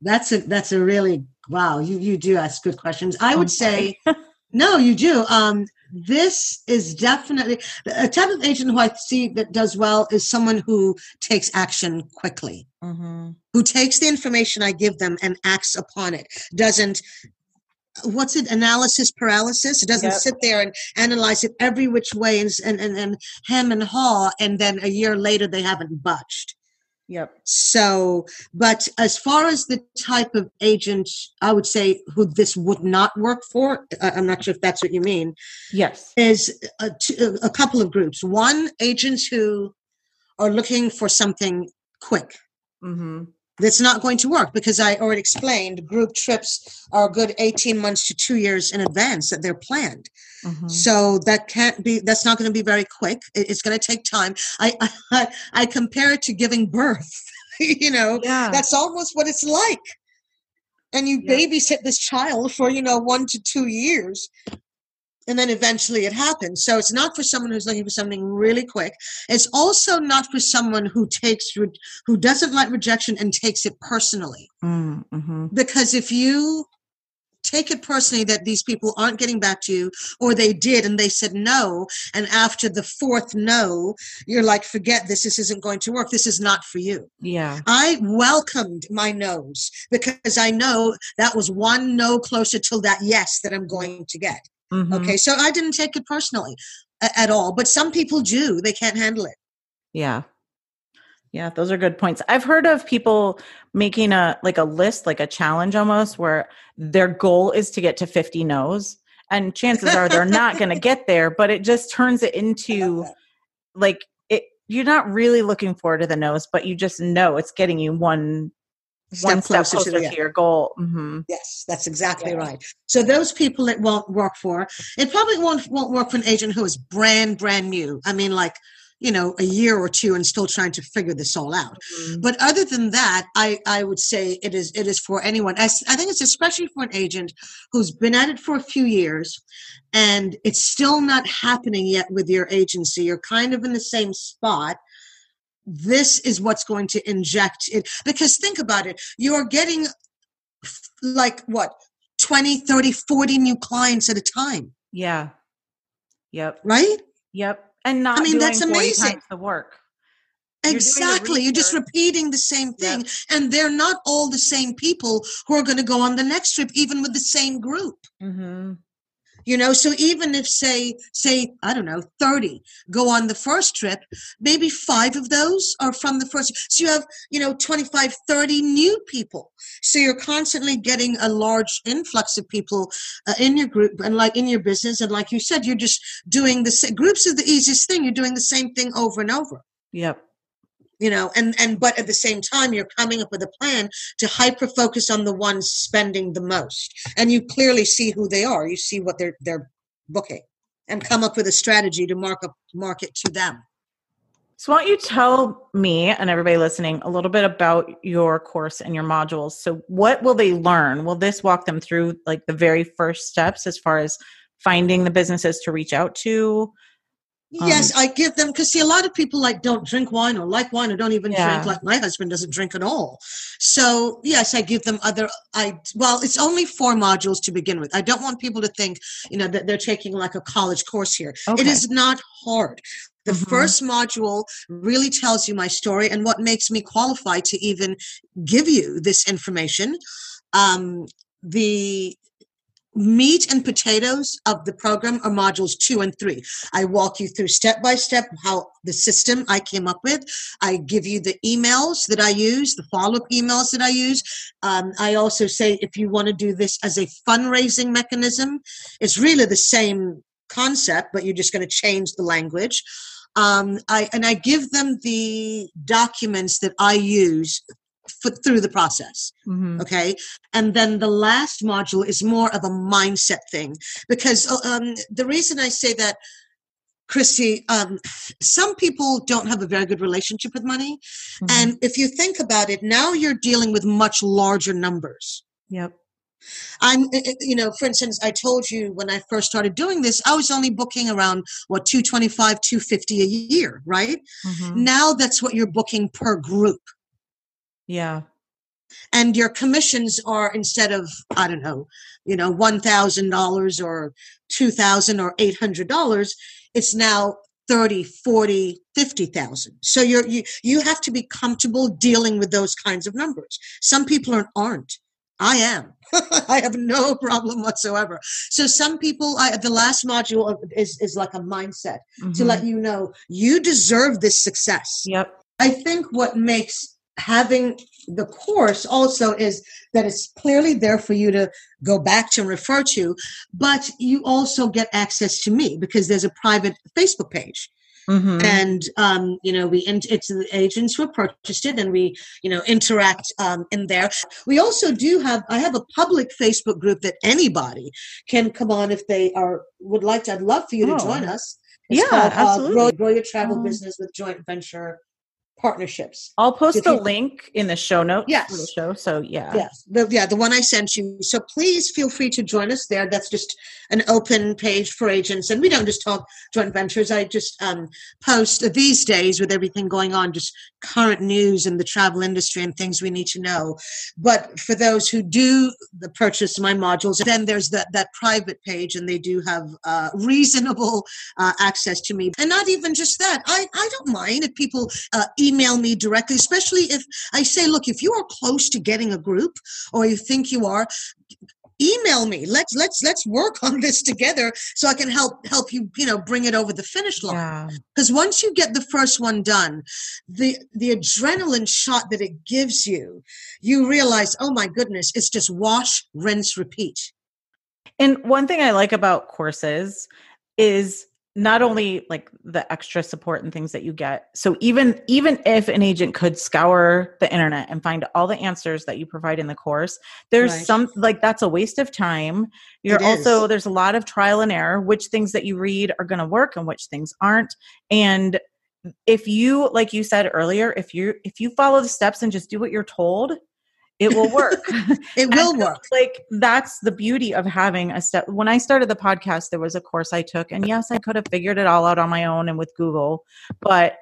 That's a that's a really wow, you you do ask good questions. I would say no, you do. Um this is definitely a type of agent who I see that does well is someone who takes action quickly, mm-hmm. who takes the information I give them and acts upon it. Doesn't what's it analysis paralysis? It doesn't yep. sit there and analyze it every which way and and and, and hem and haw, and then a year later they haven't budged. Yep. So, but as far as the type of agent, I would say who this would not work for, I'm not sure if that's what you mean. Yes. Is a, a couple of groups. One, agents who are looking for something quick. Mm-hmm that's not going to work because I already explained group trips are a good 18 months to two years in advance that they're planned. Mm-hmm. So that can't be, that's not going to be very quick. It's going to take time. I, I, I compare it to giving birth, you know, yeah. that's almost what it's like. And you yeah. babysit this child for, you know, one to two years. And then eventually it happens. So it's not for someone who's looking for something really quick. It's also not for someone who takes who doesn't like rejection and takes it personally. Mm-hmm. Because if you take it personally that these people aren't getting back to you or they did and they said no and after the fourth no you're like forget this this isn't going to work this is not for you yeah i welcomed my no's because i know that was one no closer to that yes that i'm going to get mm-hmm. okay so i didn't take it personally at all but some people do they can't handle it yeah yeah, those are good points. I've heard of people making a like a list, like a challenge almost, where their goal is to get to 50 no's. And chances are they're not going to get there, but it just turns it into like it you're not really looking forward to the no's, but you just know it's getting you one step closer, closer to, the, to, your goal. Mm-hmm. Yes, that's exactly yeah. right. So those people it won't work for, it probably won't won't work for an agent who is brand brand new. I mean, like you know a year or two and still trying to figure this all out mm-hmm. but other than that i i would say it is it is for anyone I, I think it's especially for an agent who's been at it for a few years and it's still not happening yet with your agency you're kind of in the same spot this is what's going to inject it. Because think about it you're getting like what 20 30 40 new clients at a time. Yeah. Yep. Right? Yep. And not I mean that's amazing. the work. Exactly. You're, just repeating the same thing. Yep. and they're not all the same people who are going to go on the next trip even with the same group. Mm-hmm you know so even if say say i don't know 30 go on the first trip maybe five of those are from the first so you have you know 25 30 new people. So you're constantly getting a large influx of people uh, in your group and like in your business and like you said you're just doing the groups are the easiest thing you're doing the same thing over and over. Yep you know and and but at the same time you're coming up with a plan to hyper focus on the ones spending the most. And you clearly see who they are. You see what they're they're booking and come up with a strategy to mark up market to them. So why don't you tell me and everybody listening a little bit about your course and your modules. So what will they learn? Will this walk them through like the very first steps as far as finding the businesses to reach out to Yes, um, I give them because see a lot of people like don't drink wine or like wine or don't even yeah. drink. Like my husband doesn't drink at all. So yes, I give them other. I well, it's only four modules to begin with. I don't want people to think you know that they're taking like a college course here. Okay. It is not hard. The mm-hmm. first module really tells you my story and what makes me qualified to even give you this information. Um, the meat and potatoes of the program are modules two and three. I walk you through step by step how the system I came up with. I give you the emails that I use, the follow up emails that I use. Um, I also say if you want to do this as a fundraising mechanism, it's really the same concept, but you're just going to change the language. Um, I, and I give them the documents that I use through the process. Mm-hmm. Okay. And then the last module is more of a mindset thing because uh, um, the reason I say that, Christy, um, some people don't have a very good relationship with money. Mm-hmm. And if you think about it, now you're dealing with much larger numbers. Yep. I'm, you know, for instance, I told you when I first started doing this, I was only booking around what 225, 250 a year, right? Mm-hmm. Now that's what you're booking per group. Yeah. And your commissions are instead of, I don't know, you know, $1,000 or 2000 or $800, it's now 30, 40, 50,000. So you're, you, you have to be comfortable dealing with those kinds of numbers. Some people aren't. aren't. I am. I have no problem whatsoever. So some people, I, the last module is is like a mindset mm-hmm. to let you know you deserve this success. Yep. I think what makes having the course also is that it's clearly there for you to go back to and refer to, but you also get access to me because there's a private Facebook page. Mm-hmm. And um, you know, we it's the agents who have purchased it, and we you know interact um, in there. We also do have I have a public Facebook group that anybody can come on if they are would like to. I'd love for you oh. to join us. It's yeah, called, absolutely. Uh, grow, grow, your travel oh. business with joint venture partnerships. I'll post the link in the show notes for the Yes. show. So yeah. Yes, the, yeah, the one I sent you. So please feel free to join us there. That's just an open page for agents, and we don't just talk joint ventures. I just um, post these days with everything going on, just current news in the travel industry and things we need to know. But for those who do the purchase my modules, then there's that that private page, and they do have uh, reasonable uh, access to me. And not even just that, I I don't mind if people uh, email me directly, especially if I say, look, if you are close to getting a group or you think you are, email me. Let's let's let's work on this together so I can help help you, you know, bring it over the finish line. Yeah. Because once you get the first one done, the the adrenaline shot that it gives you, you realize, oh my goodness, it's just wash, rinse, repeat. And one thing I like about courses is not only like the extra support and things that you get. So even even if an agent could scour the internet and find all the answers that you provide in the course, there's Right. some like that's a waste of time. You're It also is. there's a lot of trial and error, which things that you read are going to work and which things aren't. And if you like you said earlier, if you if you follow the steps and just do what you're told, it will work. It will And work. Like that's the beauty of having a step. When I started the podcast, there was a course I took, and yes, I could have figured it all out on my own and with Google, but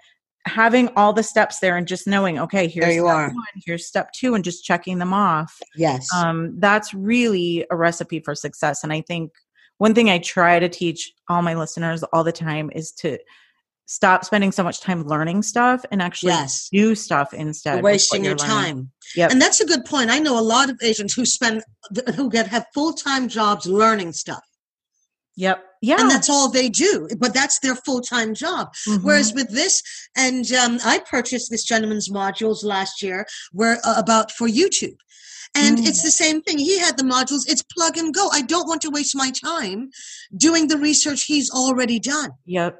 having all the steps there and just knowing, okay, here's There you step are. one, here's step two, and just checking them off. Yes. Um, that's really a recipe for success. And I think one thing I try to teach all my listeners all the time is to stop spending so much time learning stuff and actually yes. do stuff instead. You're wasting your learning. time. Yep. And that's a good point. I know a lot of agents who spend who get have full-time jobs learning stuff. Yep. Yeah. And that's all they do. But that's their full-time job. Mhm. Whereas with this, and um, I purchased this gentleman's modules last year, were uh, about for YouTube. And Mm. it's the same thing. He had the modules. It's plug and go. I don't want to waste my time doing the research he's already done. Yep.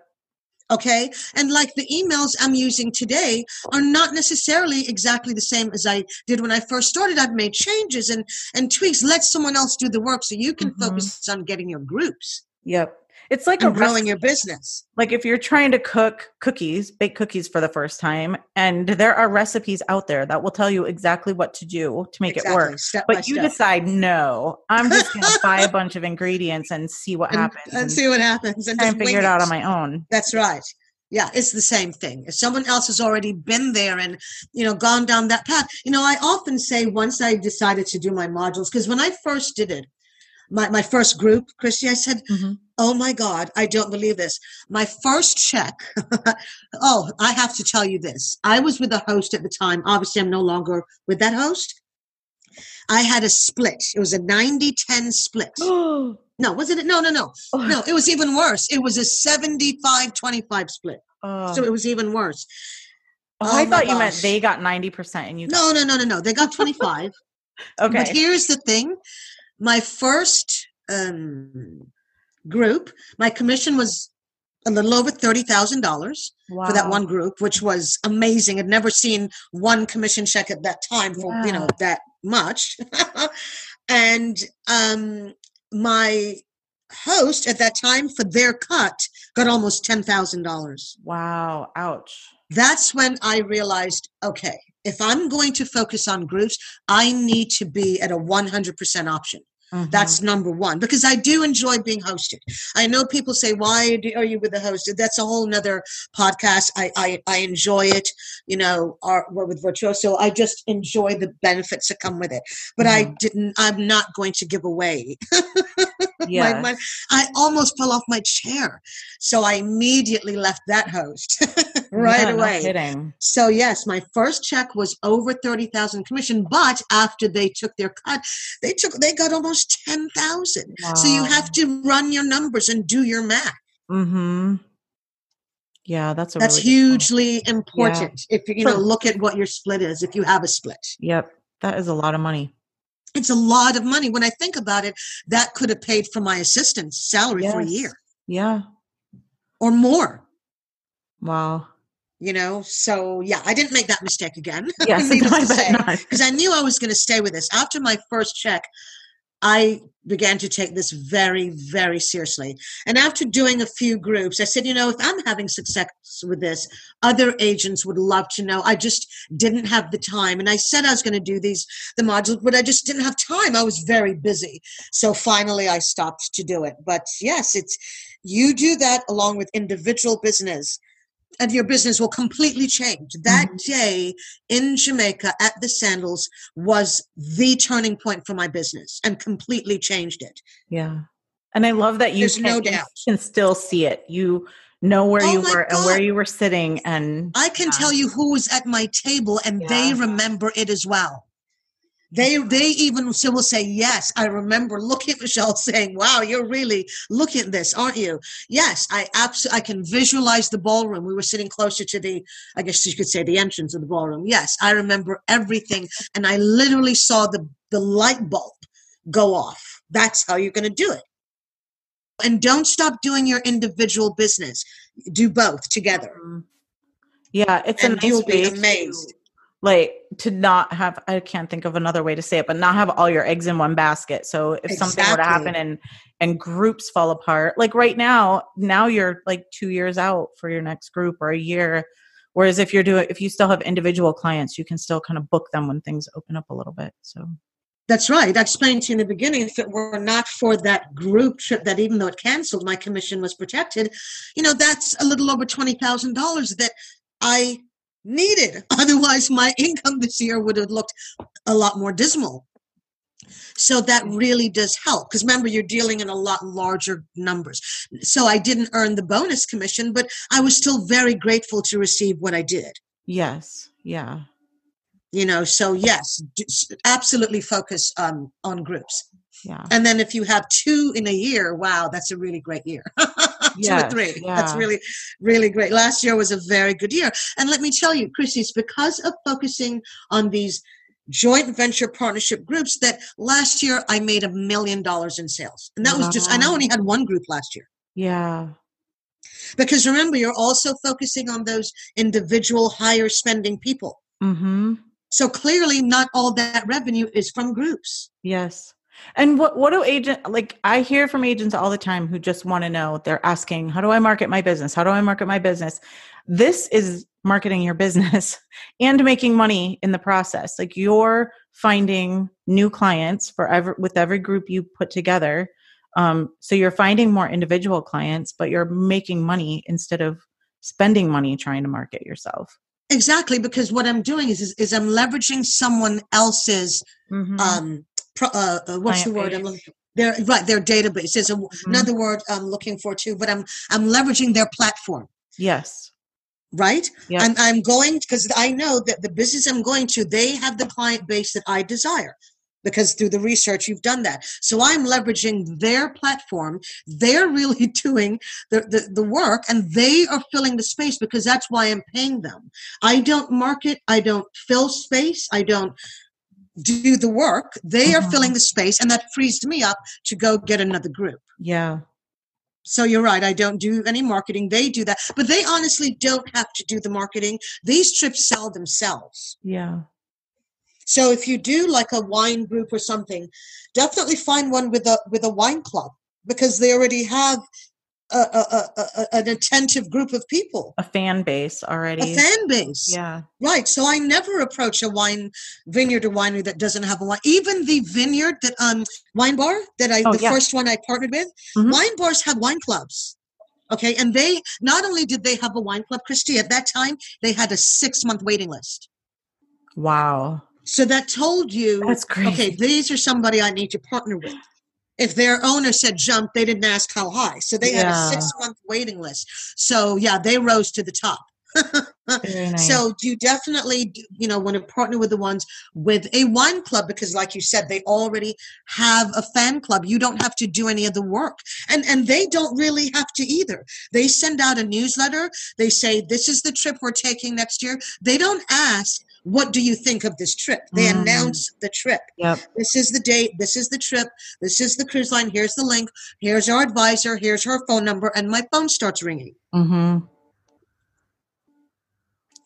Okay. And like the emails I'm using today are not necessarily exactly the same as I did when I first started. I've made changes and, and tweaks. Let someone else do the work so you can Mhm. focus on getting your groups Yep. It's like growing your business. like if you're trying to cook cookies, bake cookies for the first time, and there are recipes out there that will tell you exactly what to do to make it work. Step But you step. decide, no, I'm just going to buy a bunch of ingredients and see what and, happens and and see what happens and and figure it out on my own. That's right. Yeah, it's the same thing. If someone else has already been there and you know gone down that path, you know, I often say once I decided to do my modules, because when I first did it, my, my first group, Christy, I said, Mhm. Oh my God, I don't believe this. My first check. oh, I have to tell you this. I was with a host at the time. Obviously, I'm no longer with that host. I had a split. It was a 90 10 split. oh, No, wasn't it? No, no, no. No, it was even worse. It was a 75 25 split. oh. So it was even worse. Oh, oh I thought you meant they got 90% and you No, no, no, no, no. They got 25. okay. But Okay. here's the thing my first um, group, my commission was a little over $30,000 Wow. for that one group, which was amazing. I'd never seen one commission check at that time for, you know, that much. and um, my host at that time for their cut got almost $10,000. Wow. Ouch. that's when I realized, okay, if I'm going to focus on groups, I need to be at a 100% option. Mhm. That's number one because I do enjoy being hosted. I know people say, "Why are you with the host?" That's a whole nother podcast. I I, I enjoy it. You know, our, with Virtuoso, I just enjoy the benefits that come with it. But I didn't. I'm not going to give away yeah. my, my, I almost fell off my chair. So I immediately left that host right Yeah, no away. kidding. So yes, my first check was over 30,000 commission, but after they took their cut, they took they got almost 10,000. So you have to run your numbers and do your math. Mm-hmm. Yeah, that's a That's really hugely important. If you know, look at what your split is if you have a split. Yep, that is a lot of money. It's a lot of money. When I think about it, that could have paid for my assistant's salary for a year Yeah. or more. Wow. You know so yeah i didn't make that mistake again Yes, Needless I to bet say. not. because i knew i was going to stay with this after my first check I began to take this very, very seriously. And after doing a few groups, I said, you know, if I'm having success with this, other agents would love to know. I just didn't have the time. And I said I was going to do these, the modules, but I just didn't have time. I was very busy. So finally I stopped to do it. But yes, it's, you do that along with individual business and your business will completely change. That mm-hmm. day in Jamaica at the Sandals was the turning point for my business and completely changed it. Yeah. And I love that you, can, no doubt. Can still see it. You know where oh you were God. and where you were sitting and I can tell you who was at my table and yeah. they remember it as well. They they even will say, Yes, I remember looking at Michelle saying, Wow, you're really looking at this, aren't you? Yes, I absolutely I can visualize the ballroom. We were sitting closer to the, I guess you could say the entrance of the ballroom. Yes, I remember everything. And I literally saw the, the light bulb go off. That's how you're gonna do it. And don't stop doing your individual business. Do both together. Mm-hmm. Yeah, it's and a nice you'll be amazed like to not have i can't think of another way to say it but not have all your eggs in one basket so if exactly. something were to happen and and groups fall apart like right now now you're like two years out for your next group or a year whereas if you're doing if you still have individual clients you can still kind of book them when things open up a little bit so that's right. I explained to you in the beginning, if it were not for that group trip that even though it canceled, my commission was protected, you know, that's a little over $20,000 that I needed. Otherwise, my income this year would have looked a lot more dismal. So that really does help because remember, you're dealing in a lot larger numbers. So I didn't earn the bonus commission, but I was still very grateful to receive what I did. Yes. Yeah. You know, so yes, absolutely focus on on groups. Yeah. And then if you have two in a year, wow, that's a really great year. yes, two or three. Yeah. That's really, really great. Last year was a very good year. And let me tell you, Chrissy, it's because of focusing on these joint venture partnership groups that last year I made a million dollars in sales. And that wow. was just, I now only had one group last year. Yeah. Because remember, you're also focusing on those individual higher spending people. Mm-hmm. So clearly, not all that revenue is from groups. Yes. And what what do agent like I hear from agents all the time who just want to know, they're asking, how do I market my business? How do I market my business? This is marketing your business and making money in the process. Like you're finding new clients for every with every group you put together. Um, so you're finding more individual clients, but you're making money instead of spending money trying to market yourself. Exactly, because what I'm doing is is, is I'm leveraging someone else's mm-hmm. um, uh, uh, what's the word I'm looking for? Their right, their database is a, mm-hmm. another word I'm looking for too. But I'm I'm leveraging their platform. Yes. Right. Yeah. I'm I'm going because I know that the business I'm going to they have the client base that I desire because through the research you've done that. So I'm leveraging their platform. They're really doing the, the, the, work and they are filling the space because that's why I'm paying them. I don't market, I don't fill space, I don't do the work. They mm-hmm. are filling the space, and that frees me up to go get another group. Yeah. So you're right. I don't do any marketing. They do that, but they honestly don't have to do the marketing. These trips sell themselves. Yeah. So if you do like a wine group or something, definitely find one with a with a wine club because they already have a, a, a, an attentive group of people, a fan base already, a fan base. Yeah, right. So I never approach a wine vineyard or winery that doesn't have a wine. Even the vineyard that um wine bar that I oh, the yeah. first one I partnered with, mm-hmm. wine bars have wine clubs. Okay, and they not only did they have a wine club, Christy, at that time they had a six month waiting list. Wow. So that told you that's great. Okay, these are somebody I need to partner with if their owner said jump, they didn't ask how high. So they yeah. had a six month waiting list. So yeah, they rose to the top. nice. So you definitely, you know, want to partner with the ones with a wine club because, like you said, they already have a fan club. You don't have to do any of the work, and and they don't really have to either. They send out a newsletter. They say this is the trip we're taking next year. They don't ask what do you think of this trip? They mm. announce the trip. Yep. This is the date. This is the trip. This is the cruise line. Here's the link. Here's our advisor. Here's her phone number. And my phone starts ringing. Mm-hmm.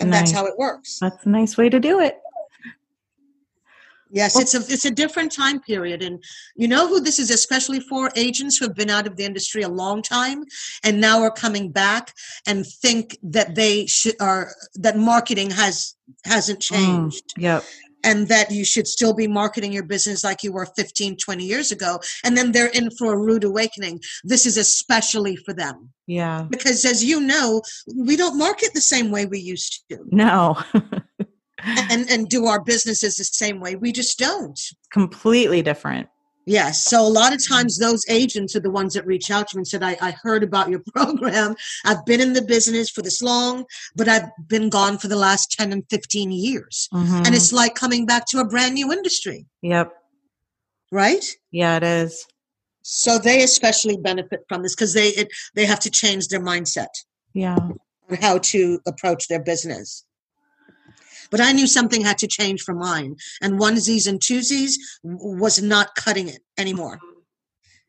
And nice. that's how it works. That's a nice way to do it. Yes, it's a it's a different time period, and you know who this is especially for agents who have been out of the industry a long time and now are coming back and think that they should are that marketing has hasn't Mm, changed yep. And that you should still be marketing your business like you were 15 20 years ago and then they're in for a rude awakening this is especially for them Yeah. because as you know we don't market the same way we used to No. and and do our businesses the same way we just don't Completely different. Yes. So a lot of times those agents are the ones that reach out to me and said, I, I heard about your program. I've been in the business for this long, but I've been gone for the last 10 and 15 years. Mhm. And it's like coming back to a brand new industry, yep. right? Yeah, it is. So they especially benefit from this because they it, they have to change their mindset Yeah. on how to approach their business. But I knew something had to change for mine, and onesies and twosies was not cutting it anymore.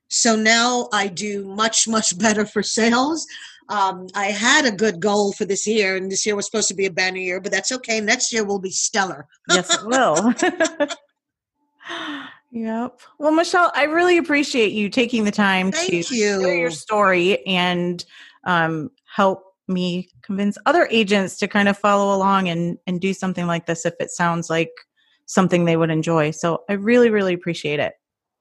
So now I do much much better for sales. Um, I had a good goal for this year, and this year was supposed to be a banner year, but that's okay. Next year will be stellar. yes, it will. yep. Well, Michelle, I really appreciate you taking the time to Thank share your story and um, help me convince other agents to kind of follow along and, and do something like this if it sounds like something they would enjoy. So I really, really appreciate it.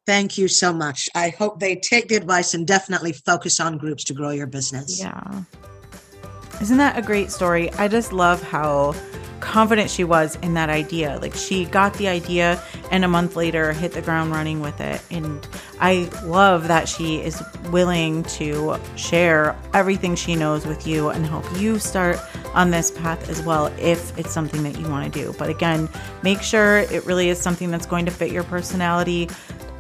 Thank you so much. I hope they take the advice and definitely focus on groups to grow your business. Yeah. Isn't that a great story? I just love how confident she was in that idea. Like she got the idea and a month later hit the ground running with it. And I love that she is willing to share everything she knows with you and help you start on this path as well if it's something that you want to do. But again, make sure it really is something that's going to fit your personality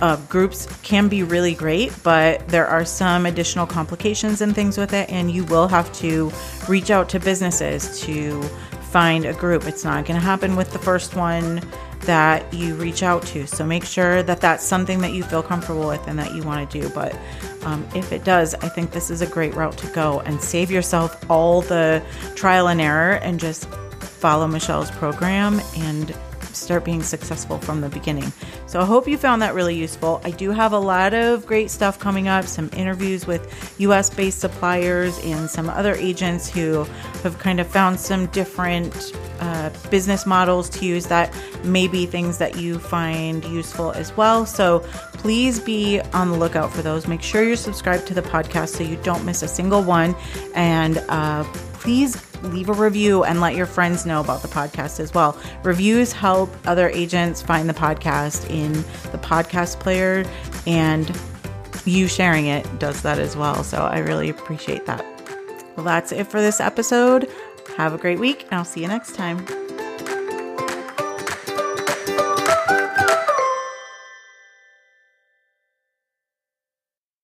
uh, groups can be really great, but there are some additional complications and things with it, and you will have to reach out to businesses to find a group. It's not going to happen with the first one that you reach out to. So make sure that that's something that you feel comfortable with and that you want to do. But um, if it does, I think this is a great route to go and save yourself all the trial and error and just follow Michelle's program and start being successful from the beginning. So I hope you found that really useful. I do have a lot of great stuff coming up, some interviews with US based suppliers and some other agents who have kind of found some different uh, business models to use that may be things that you find useful as well. So please be on the lookout for those. Make sure you're subscribed to the podcast so you don't miss a single one. And uh, please leave a review and let your friends know about the podcast as well. Reviews help other agents find the podcast in the podcast player, and you sharing it does that as well. So I really appreciate that. Well, that's it for this episode. Have a great week, and I'll see you next time.